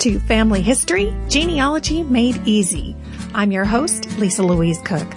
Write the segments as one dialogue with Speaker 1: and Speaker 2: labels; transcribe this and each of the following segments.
Speaker 1: To Family History Genealogy Made Easy. I'm your host, Lisa Louise Cooke.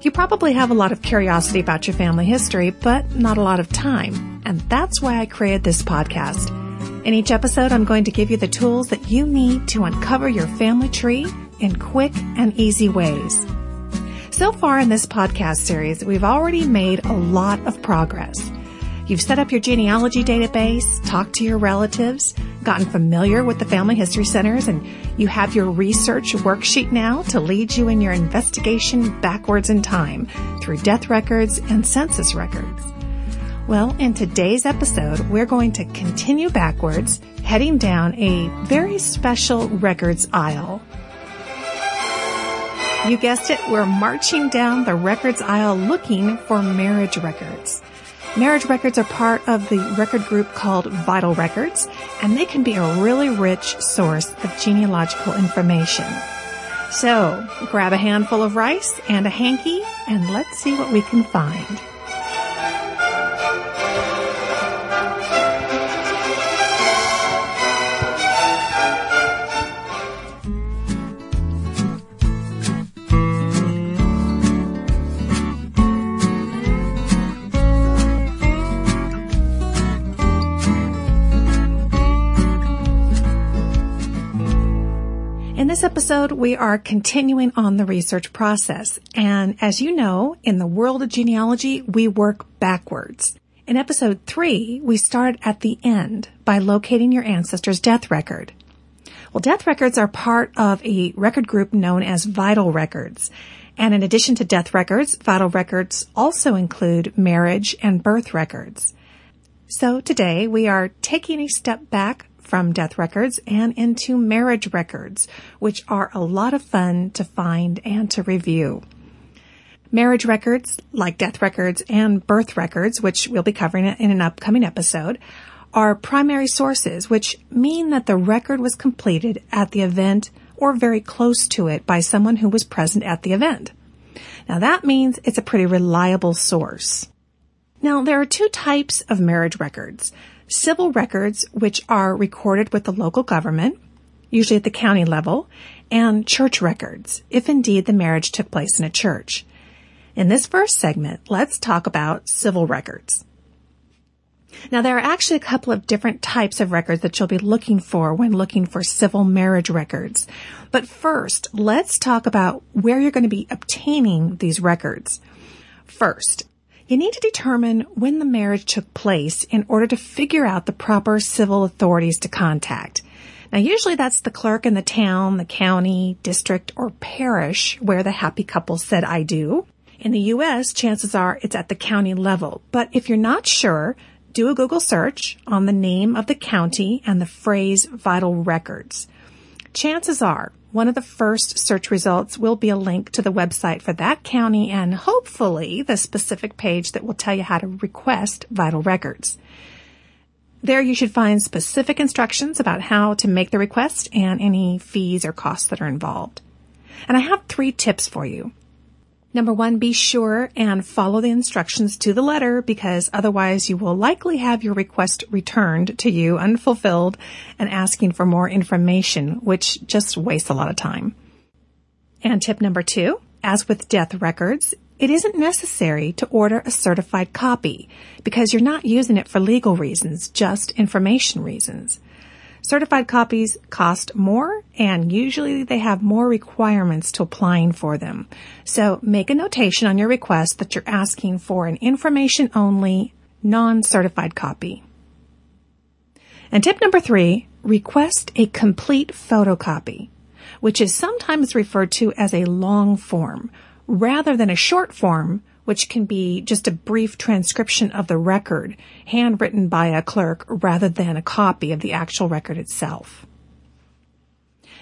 Speaker 1: You probably have a lot of curiosity about your family history, but not a lot of time. And that's why I created this podcast. In each episode, I'm going to give you the tools that you need to uncover your family tree in quick and easy ways. So far in this podcast series, we've already made a lot of progress. You've set up your genealogy database, talked to your relatives, gotten familiar with the family history centers, and you have your research worksheet now to lead you in your investigation backwards in time through death records and census records. Well, in today's episode, we're going to continue backwards, heading down a very special records aisle. You guessed it, we're marching down the records aisle looking for marriage records. Marriage records are part of the record group called Vital Records, and they can be a really rich source of genealogical information. So, grab a handful of rice and a hanky, and let's see what we can find. This episode, we are continuing on the research process. And as you know, in the world of genealogy, we work backwards. In episode three, we start at the end by locating your ancestor's death record. Well, death records are part of a record group known as vital records. And in addition to death records, vital records also include marriage and birth records. So today we are taking a step back from death records and into marriage records, which are a lot of fun to find and to review. Marriage records, like death records and birth records, which we'll be covering in an upcoming episode, are primary sources, which mean that the record was completed at the event or very close to it by someone who was present at the event. Now that means it's a pretty reliable source. Now there are two types of marriage records civil records, which are recorded with the local government, usually at the county level, and church records, if indeed the marriage took place in a church. In this first segment, let's talk about civil records. Now, there are actually a couple of different types of records that you'll be looking for when looking for civil marriage records. But first, let's talk about where you're going to be obtaining these records. First, you need to determine when the marriage took place in order to figure out the proper civil authorities to contact. Now, usually that's the clerk in the town, the county, district, or parish where the happy couple said I do. In the U.S., chances are it's at the county level. But if you're not sure, do a Google search on the name of the county and the phrase vital records. Chances are one of the first search results will be a link to the website for that county and hopefully the specific page that will tell you how to request vital records. There you should find specific instructions about how to make the request and any fees or costs that are involved. And I have three tips for you. Number one, be sure and follow the instructions to the letter because otherwise you will likely have your request returned to you unfulfilled and asking for more information, which just wastes a lot of time. And tip number two, as with death records, it isn't necessary to order a certified copy because you're not using it for legal reasons, just information reasons. Certified copies cost more and usually they have more requirements to applying for them. So make a notation on your request that you're asking for an information only non-certified copy. And tip number three, request a complete photocopy, which is sometimes referred to as a long form rather than a short form which can be just a brief transcription of the record, handwritten by a clerk rather than a copy of the actual record itself.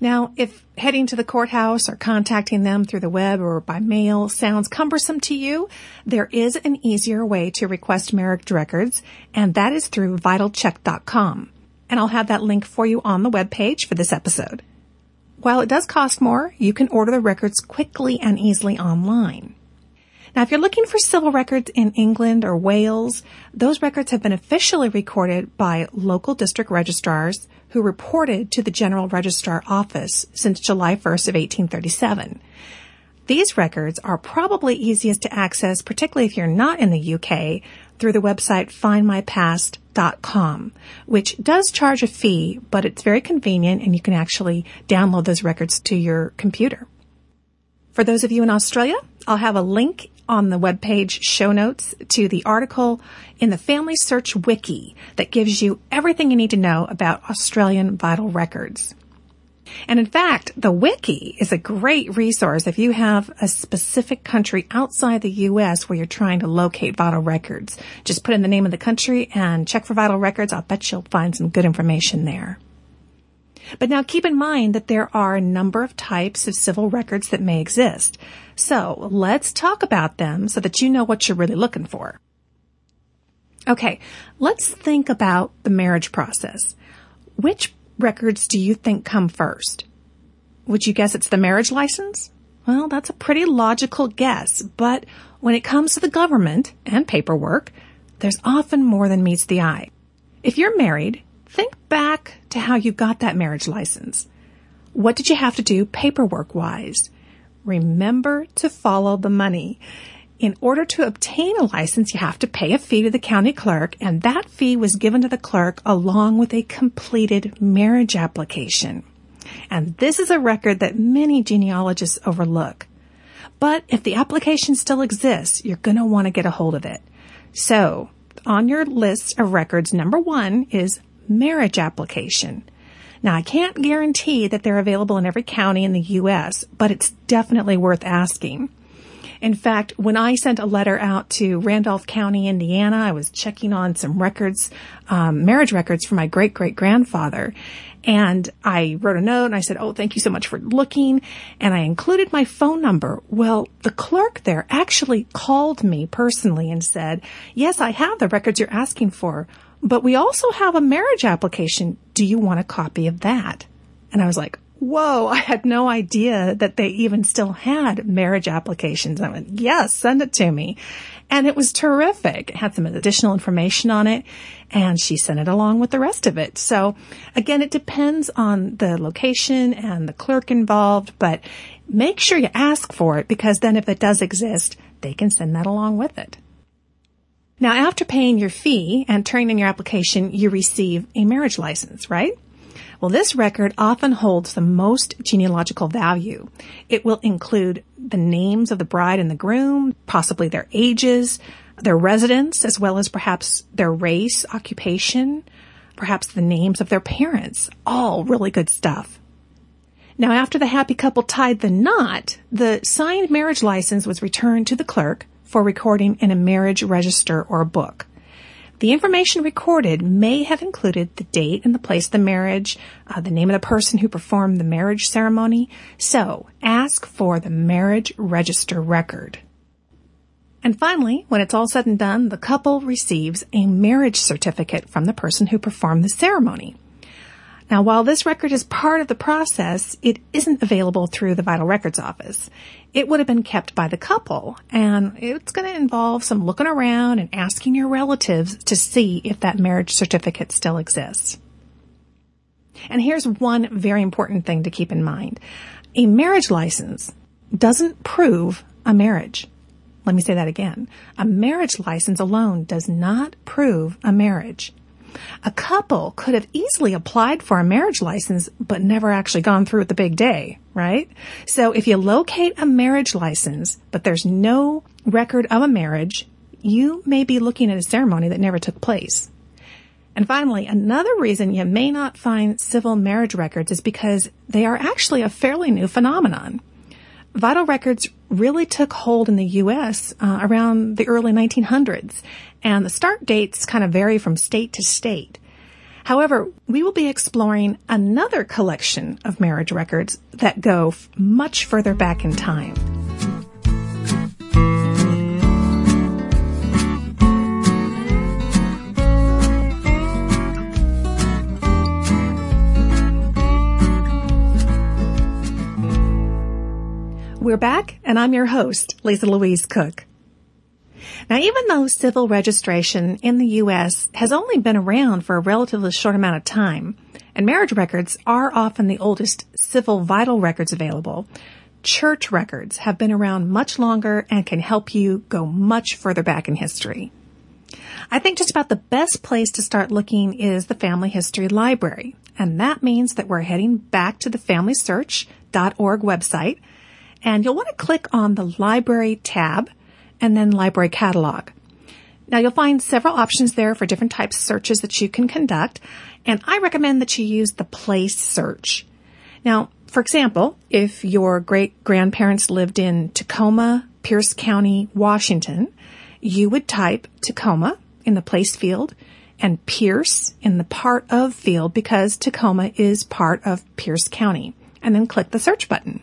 Speaker 1: Now, if heading to the courthouse or contacting them through the web or by mail sounds cumbersome to you, there is an easier way to request marriage records, and that is through vitalchek.com. And I'll have that link for you on the web page for this episode. While it does cost more, you can order the records quickly and easily online. Now, if you're looking for civil records in England or Wales, those records have been officially recorded by local district registrars who reported to the General Registrar Office since July 1st of 1837. These records are probably easiest to access, particularly if you're not in the UK, through the website findmypast.com, which does charge a fee, but it's very convenient and you can actually download those records to your computer. For those of you in Australia, I'll have a link on the webpage show notes to the article in the Family Search Wiki that gives you everything you need to know about Australian vital records. And in fact, the wiki is a great resource if you have a specific country outside the U.S. where you're trying to locate vital records. Just put in the name of the country and check for vital records. I'll bet you'll find some good information there. But now keep in mind that there are a number of types of civil records that may exist. So let's talk about them so that you know what you're really looking for. Okay, let's think about the marriage process. Which records do you think come first? Would you guess it's the marriage license? Well, that's a pretty logical guess, but when it comes to the government and paperwork, there's often more than meets the eye. If you're married, think back to how you got that marriage license. What did you have to do paperwork wise? Remember to follow the money. In order to obtain a license, you have to pay a fee to the county clerk, and that fee was given to the clerk along with a completed marriage application. And this is a record that many genealogists overlook. But if the application still exists, you're going to want to get a hold of it. So, on your list of records, number one is marriage application. Now, I can't guarantee that they're available in every county in the U.S., but it's definitely worth asking. In fact, when I sent a letter out to Randolph County, Indiana, I was checking on some records, um, marriage records for my great great grandfather. And I wrote a note and I said, Oh, thank you so much for looking. And I included my phone number. Well, the clerk there actually called me personally and said, Yes, I have the records you're asking for, but we also have a marriage application. Do you want a copy of that? And I was like, whoa, I had no idea that they even still had marriage applications. I went, yes, send it to me. And it was terrific. It had some additional information on it and she sent it along with the rest of it. So again, it depends on the location and the clerk involved, but make sure you ask for it because then if it does exist, they can send that along with it. Now, after paying your fee and turning in your application, you receive a marriage license, right? Well, this record often holds the most genealogical value. It will include the names of the bride and the groom, possibly their ages, their residence, as well as perhaps their race, occupation, perhaps the names of their parents. All really good stuff. Now, after the happy couple tied the knot, the signed marriage license was returned to the clerk for recording in a marriage register or book. The information recorded may have included the date and the place of the marriage, uh, the name of the person who performed the marriage ceremony. So ask for the marriage register record. And finally, when it's all said and done, the couple receives a marriage certificate from the person who performed the ceremony. Now, while this record is part of the process, it isn't available through the Vital Records Office. It would have been kept by the couple, and it's going to involve some looking around and asking your relatives to see if that marriage certificate still exists. And here's one very important thing to keep in mind. A marriage license doesn't prove a marriage. Let me say that again. A marriage license alone does not prove a marriage. A couple could have easily applied for a marriage license, but never actually gone through with the big day, right? So if you locate a marriage license, but there's no record of a marriage, you may be looking at a ceremony that never took place. And finally, another reason you may not find civil marriage records is because they are actually a fairly new phenomenon. Vital records really took hold in the U.S. Uh, around the early 1900s, and the start dates kind of vary from state to state. However, we will be exploring another collection of marriage records that go f- much further back in time. Back, and I'm your host, Lisa Louise Cooke. Now, even though civil registration in the U.S. has only been around for a relatively short amount of time, and marriage records are often the oldest civil vital records available, church records have been around much longer and can help you go much further back in history. I think just about the best place to start looking is the Family History Library. And that means that we're heading back to the FamilySearch.org website. And you'll want to click on the Library tab and then Library Catalog. Now you'll find several options there for different types of searches that you can conduct. And I recommend that you use the place search. Now, for example, if your great grandparents lived in Tacoma, Pierce County, Washington, you would type Tacoma in the place field and Pierce in the part of field because Tacoma is part of Pierce County and then click the search button.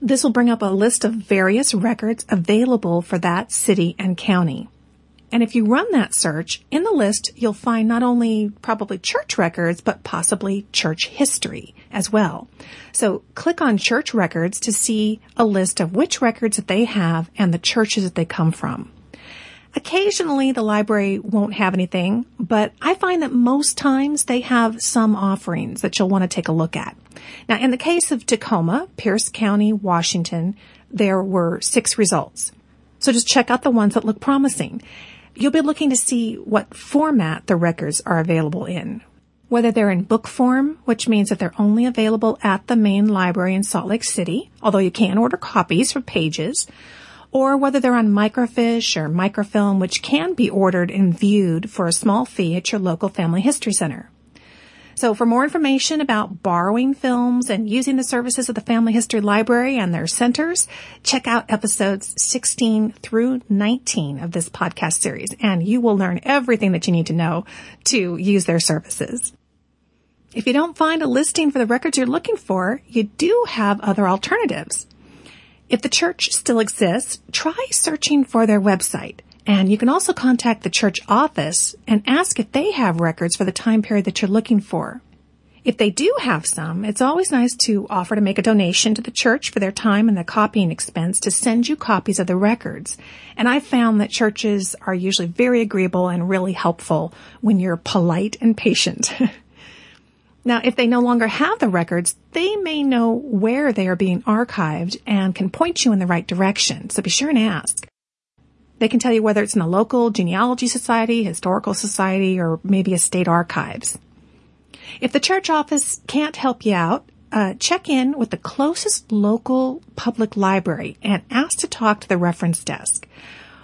Speaker 1: This will bring up a list of various records available for that city and county. And if you run that search, in the list, you'll find not only probably church records, but possibly church history as well. So click on church records to see a list of which records that they have and the churches that they come from. Occasionally the library won't have anything, but I find that most times they have some offerings that you'll want to take a look at. Now, in the case of Tacoma, Pierce County, Washington, there were six results. So just check out the ones that look promising. You'll be looking to see what format the records are available in. Whether they're in book form, which means that they're only available at the main library in Salt Lake City, although you can order copies for pages, or whether they're on microfiche or microfilm, which can be ordered and viewed for a small fee at your local family history center. So for more information about borrowing films and using the services of the Family History Library and their centers, check out episodes 16 through 19 of this podcast series, and you will learn everything that you need to know to use their services. If you don't find a listing for the records you're looking for, you do have other alternatives. If the church still exists, try searching for their website. And you can also contact the church office and ask if they have records for the time period that you're looking for. If they do have some, it's always nice to offer to make a donation to the church for their time and the copying expense to send you copies of the records. And I've found that churches are usually very agreeable and really helpful when you're polite and patient. Now, if they no longer have the records, they may know where they are being archived and can point you in the right direction. So be sure and ask. They can tell you whether it's in a local genealogy society, historical society, or maybe a state archives. If the church office can't help you out, uh, check in with the closest local public library and ask to talk to the reference desk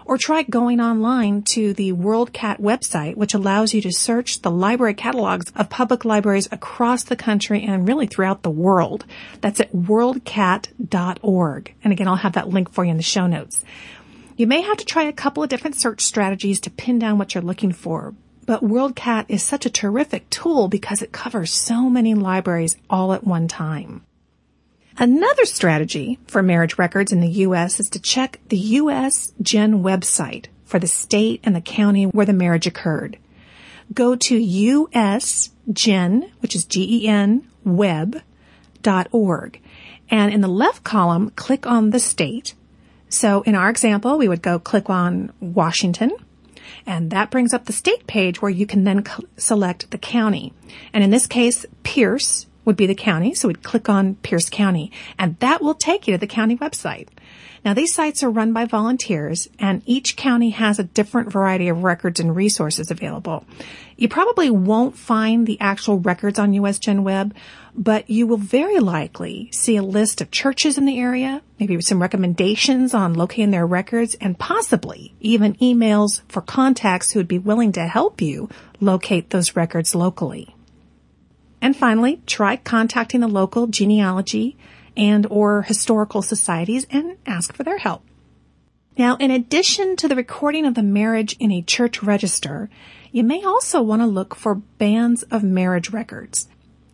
Speaker 1: or try going online to the WorldCat website, which allows you to search the library catalogs of public libraries across the country and really throughout the world. That's at worldcat.org. And again, I'll have that link for you in the show notes. You may have to try a couple of different search strategies to pin down what you're looking for, but WorldCat is such a terrific tool because it covers so many libraries all at one time. Another strategy for marriage records in the U.S. is to check the U.S. Gen website for the state and the county where the marriage occurred. Go to usgen, which is G-E-N, web.org. And in the left column, click on the state. So in our example, we would go click on Washington. And that brings up the state page where you can then select the county. And in this case, Pierce would be the county. So we'd click on Pierce County and that will take you to the county website. Now these sites are run by volunteers and each county has a different variety of records and resources available. You probably won't find the actual records on US Gen Web, but you will very likely see a list of churches in the area, maybe some recommendations on locating their records, and possibly even emails for contacts who would be willing to help you locate those records locally. And finally, try contacting the local genealogy and or historical societies and ask for their help. Now, in addition to the recording of the marriage in a church register, you may also want to look for banns of marriage records.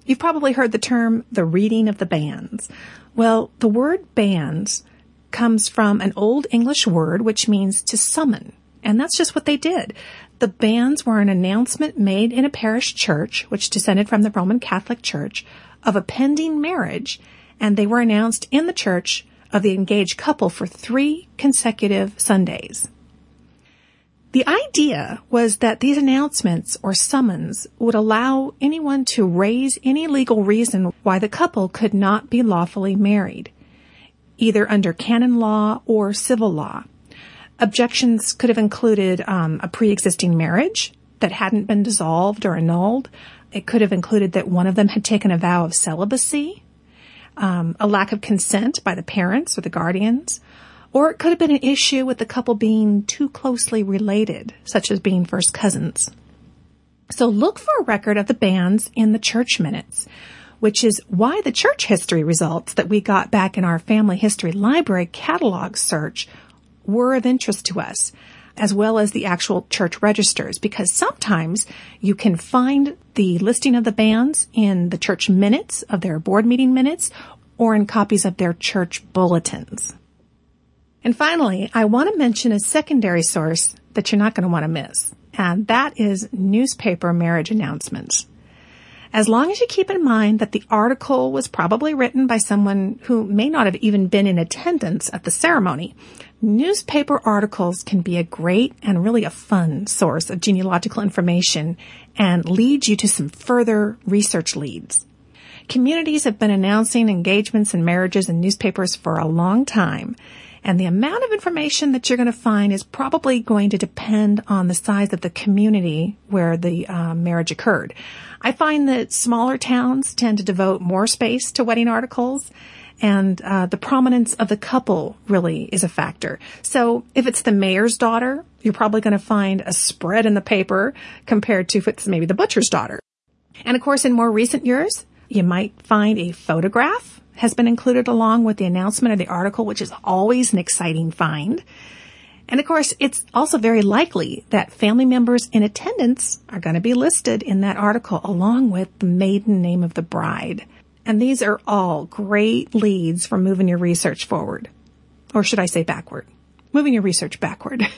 Speaker 1: You've probably heard the term the reading of the banns. Well, the word banns comes from an old English word which means to summon. And that's just what they did. The banns were an announcement made in a parish church, which descended from the Roman Catholic Church, of a pending marriage, and they were announced in the church of the engaged couple for three consecutive Sundays. The idea was that these announcements or summons would allow anyone to raise any legal reason why the couple could not be lawfully married, either under canon law or civil law. Objections could have included um, a pre-existing marriage that hadn't been dissolved or annulled. It could have included that one of them had taken a vow of celibacy, um, a lack of consent by the parents or the guardians, or it could have been an issue with the couple being too closely related, such as being first cousins. So look for a record of the banns in the church minutes, which is why the church history results that we got back in our family history library catalog search were of interest to us, as well as the actual church registers, because sometimes you can find the listing of the banns in the church minutes of their board meeting minutes or in copies of their church bulletins. And finally, I want to mention a secondary source that you're not going to want to miss, and that is newspaper marriage announcements. As long as you keep in mind that the article was probably written by someone who may not have even been in attendance at the ceremony, newspaper articles can be a great and really a fun source of genealogical information and lead you to some further research leads. Communities have been announcing engagements and marriages in newspapers for a long time, and the amount of information that you're going to find is probably going to depend on the size of the community where the uh, marriage occurred. I find that smaller towns tend to devote more space to wedding articles and uh, the prominence of the couple really is a factor. So if it's the mayor's daughter, you're probably going to find a spread in the paper compared to if it's maybe the butcher's daughter. And of course, in more recent years, you might find a photograph has been included along with the announcement of the article, which is always an exciting find. And of course, it's also very likely that family members in attendance are going to be listed in that article along with the maiden name of the bride. And these are all great leads for moving your research forward. Or should I say backward? Moving your research backward.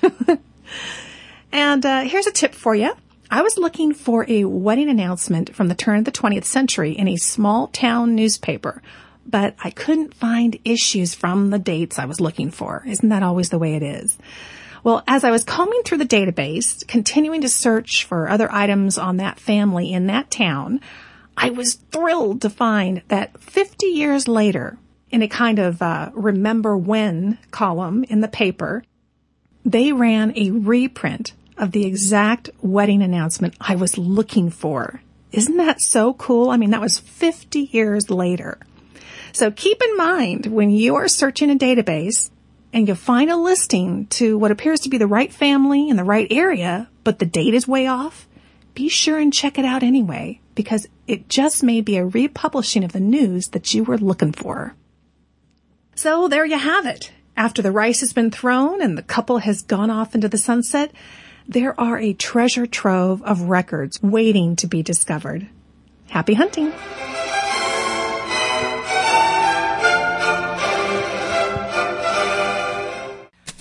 Speaker 1: and uh, here's a tip for you. I was looking for a wedding announcement from the turn of the 20th century in a small town newspaper but I couldn't find issues from the dates I was looking for. Isn't that always the way it is? Well, as I was combing through the database, continuing to search for other items on that family in that town, I was thrilled to find that 50 years later, in a kind of uh, remember when column in the paper, they ran a reprint of the exact wedding announcement I was looking for. Isn't that so cool? I mean, that was 50 years later. So keep in mind when you are searching a database and you find a listing to what appears to be the right family in the right area, but the date is way off, be sure and check it out anyway, because it just may be a republishing of the news that you were looking for. So there you have it. After the rice has been thrown and the couple has gone off into the sunset, there are a treasure trove of records waiting to be discovered. Happy hunting!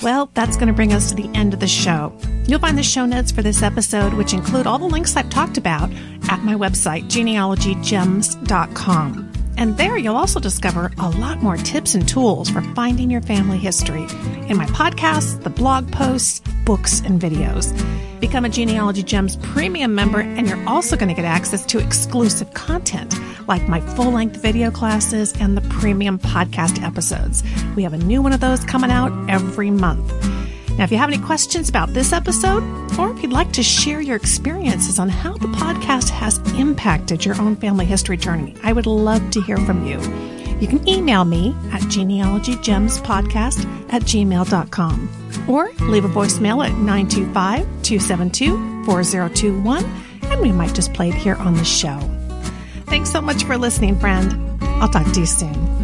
Speaker 1: Well, that's going to bring us to the end of the show. You'll find the show notes for this episode, which include all the links I've talked about, at my website, genealogygems.com. And there you'll also discover a lot more tips and tools for finding your family history in my podcasts, the blog posts, books, and videos. Become a Genealogy Gems premium member, and you're also going to get access to exclusive content like my full length video classes and the premium podcast episodes. We have a new one of those coming out every month. Now, if you have any questions about this episode, or if you'd like to share your experiences on how the podcast has impacted your own family history journey, I would love to hear from you. You can email me at genealogygemspodcast at gmail.com or leave a voicemail at 925 272 4021 and we might just play it here on the show. Thanks so much for listening, friend. I'll talk to you soon.